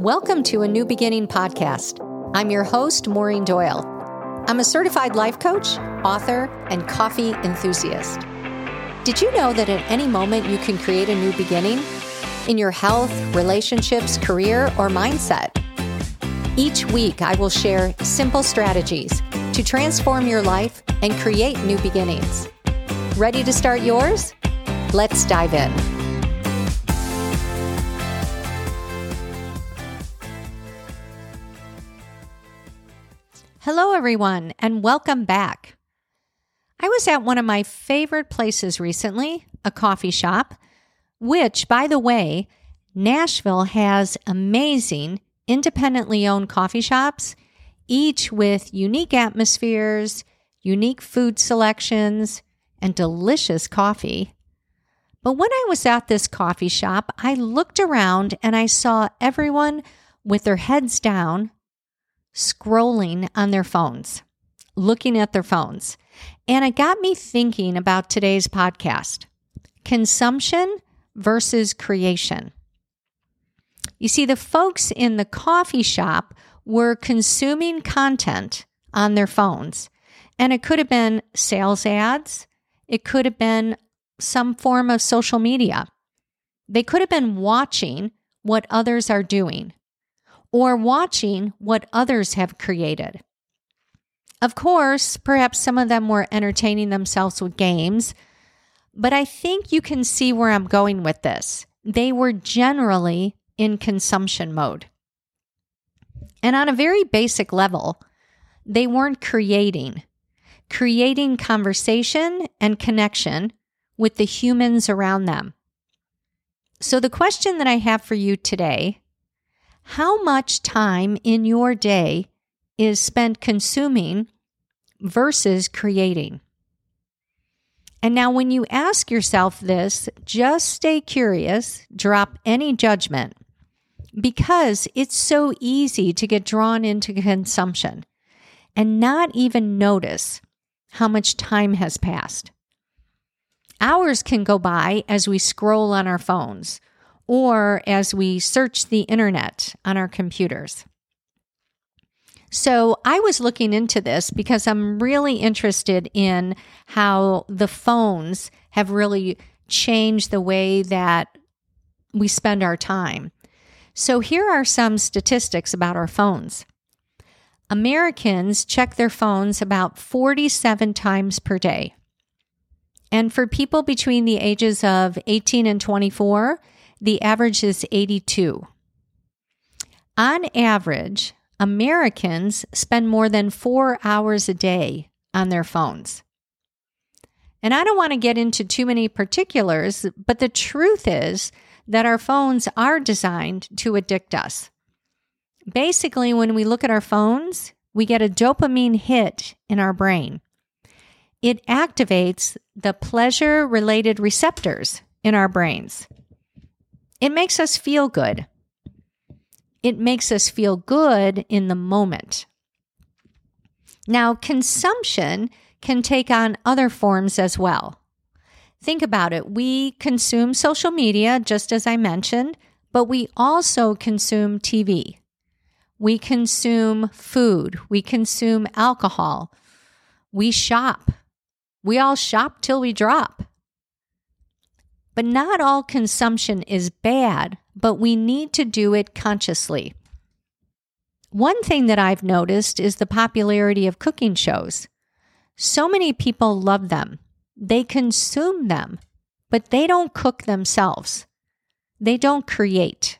Welcome to a New Beginning podcast. I'm your host, Maureen Doyle. I'm a certified life coach, author, and coffee enthusiast. Did you know that at any moment you can create a new beginning in your health, relationships, career, or mindset? Each week, I will share simple strategies to transform your life and create new beginnings. Ready to start yours? Let's dive in. Hello, everyone, and welcome back. I was at one of my favorite places recently, a coffee shop, which, by the way, Nashville has amazing independently owned coffee shops, each with unique atmospheres, unique food selections, and delicious coffee. But when I was at this coffee shop, I looked around and I saw everyone with their heads down scrolling on their phones, looking at their phones. And it got me thinking about today's podcast consumption versus creation. You see, the folks in the coffee shop were consuming content on their phones, and it could have been sales ads, it could have been some form of social media. They could have been watching what others are doing or watching what others have created. Of course, perhaps some of them were entertaining themselves with games, but I think you can see where I'm going with this. They were generally in consumption mode. And on a very basic level, they weren't creating, creating conversation and connection with the humans around them. So, the question that I have for you today how much time in your day is spent consuming versus creating? And now, when you ask yourself this, just stay curious, drop any judgment, because it's so easy to get drawn into consumption and not even notice how much time has passed. Hours can go by as we scroll on our phones or as we search the internet on our computers. So I was looking into this because I'm really interested in how the phones have really changed the way that we spend our time. So here are some statistics about our phones. Americans check their phones about 47 times per day. And for people between the ages of 18 and 24, the average is 82. On average, Americans spend more than four hours a day on their phones. And I don't want to get into too many particulars, but the truth is that our phones are designed to addict us. Basically, when we look at our phones, we get a dopamine hit in our brain. It activates the pleasure related receptors in our brains. It makes us feel good. It makes us feel good in the moment. Now, consumption can take on other forms as well. Think about it. We consume social media, just as I mentioned, but we also consume TV. We consume food. We consume alcohol. We shop. We all shop till we drop. But not all consumption is bad, but we need to do it consciously. One thing that I've noticed is the popularity of cooking shows. So many people love them. They consume them, but they don't cook themselves. They don't create.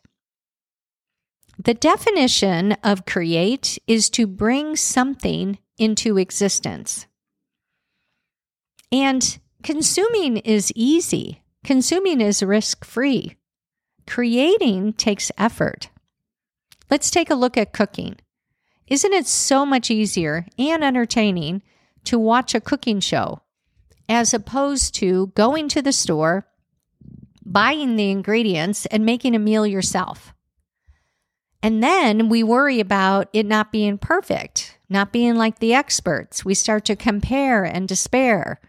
The definition of create is to bring something into existence. And consuming is easy. Consuming is risk free. Creating takes effort. Let's take a look at cooking. Isn't it so much easier and entertaining to watch a cooking show as opposed to going to the store, buying the ingredients, and making a meal yourself? And then we worry about it not being perfect, not being like the experts. We start to compare and despair.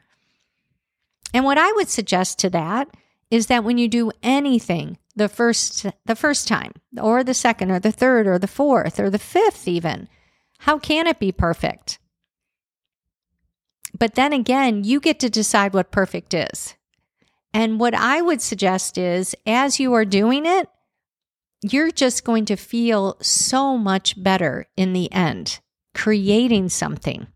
And what I would suggest to that is that when you do anything the first the first time or the second or the third or the fourth or the fifth even. How can it be perfect? But then again, you get to decide what perfect is. And what I would suggest is as you are doing it, you're just going to feel so much better in the end, creating something.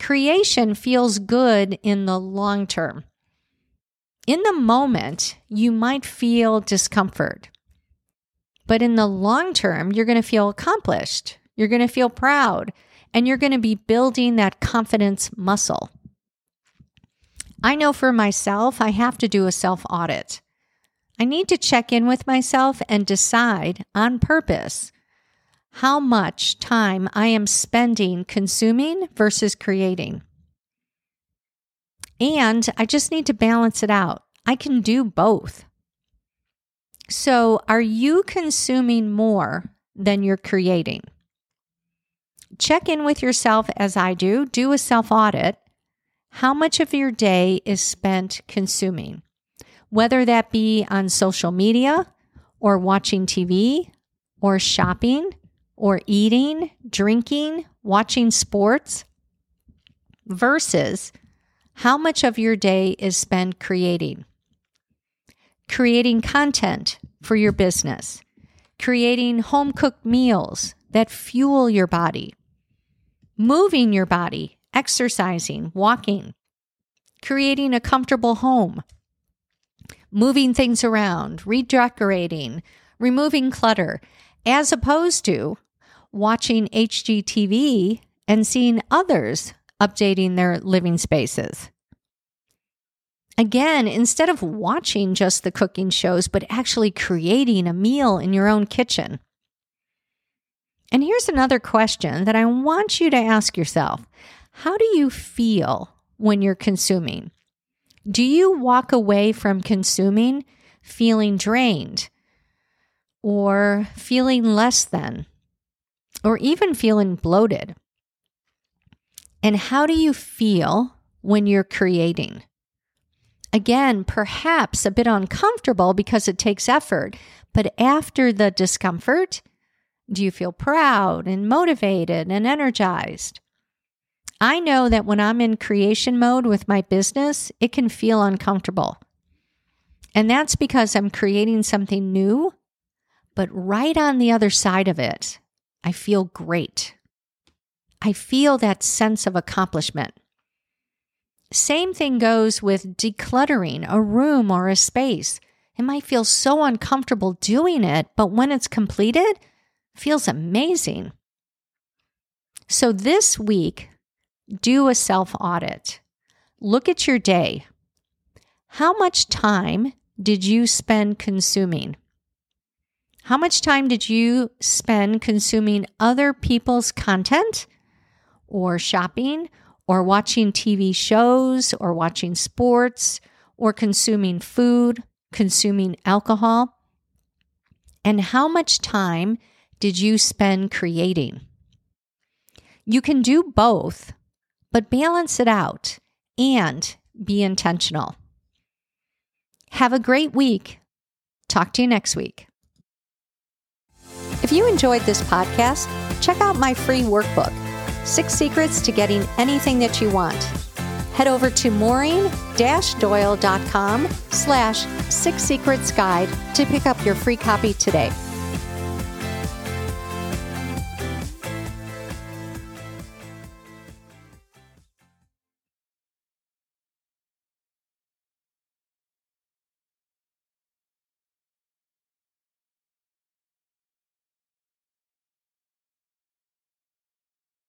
Creation feels good in the long term. In the moment, you might feel discomfort, but in the long term, you're going to feel accomplished. You're going to feel proud, and you're going to be building that confidence muscle. I know for myself, I have to do a self audit. I need to check in with myself and decide on purpose how much time I am spending consuming versus creating. And I just need to balance it out. I can do both. So, are you consuming more than you're creating? Check in with yourself as I do, do a self audit. How much of your day is spent consuming? Whether that be on social media or watching TV or shopping or eating, drinking, watching sports, versus how much of your day is spent creating. Creating content for your business, creating home cooked meals that fuel your body, moving your body, exercising, walking, creating a comfortable home, moving things around, redecorating, removing clutter, as opposed to watching HGTV and seeing others updating their living spaces. Again, instead of watching just the cooking shows, but actually creating a meal in your own kitchen. And here's another question that I want you to ask yourself How do you feel when you're consuming? Do you walk away from consuming feeling drained or feeling less than or even feeling bloated? And how do you feel when you're creating? Again, perhaps a bit uncomfortable because it takes effort, but after the discomfort, do you feel proud and motivated and energized? I know that when I'm in creation mode with my business, it can feel uncomfortable. And that's because I'm creating something new, but right on the other side of it, I feel great. I feel that sense of accomplishment. Same thing goes with decluttering a room or a space. It might feel so uncomfortable doing it, but when it's completed, feels amazing. So this week, do a self audit. Look at your day. How much time did you spend consuming? How much time did you spend consuming other people's content or shopping or watching TV shows or watching sports or consuming food, consuming alcohol? And how much time did you spend creating? You can do both, but balance it out and be intentional. Have a great week. Talk to you next week. If you enjoyed this podcast, check out my free workbook Six Secrets to Getting Anything That You Want. Head over to maureen-doyle.com slash six secrets guide to pick up your free copy today.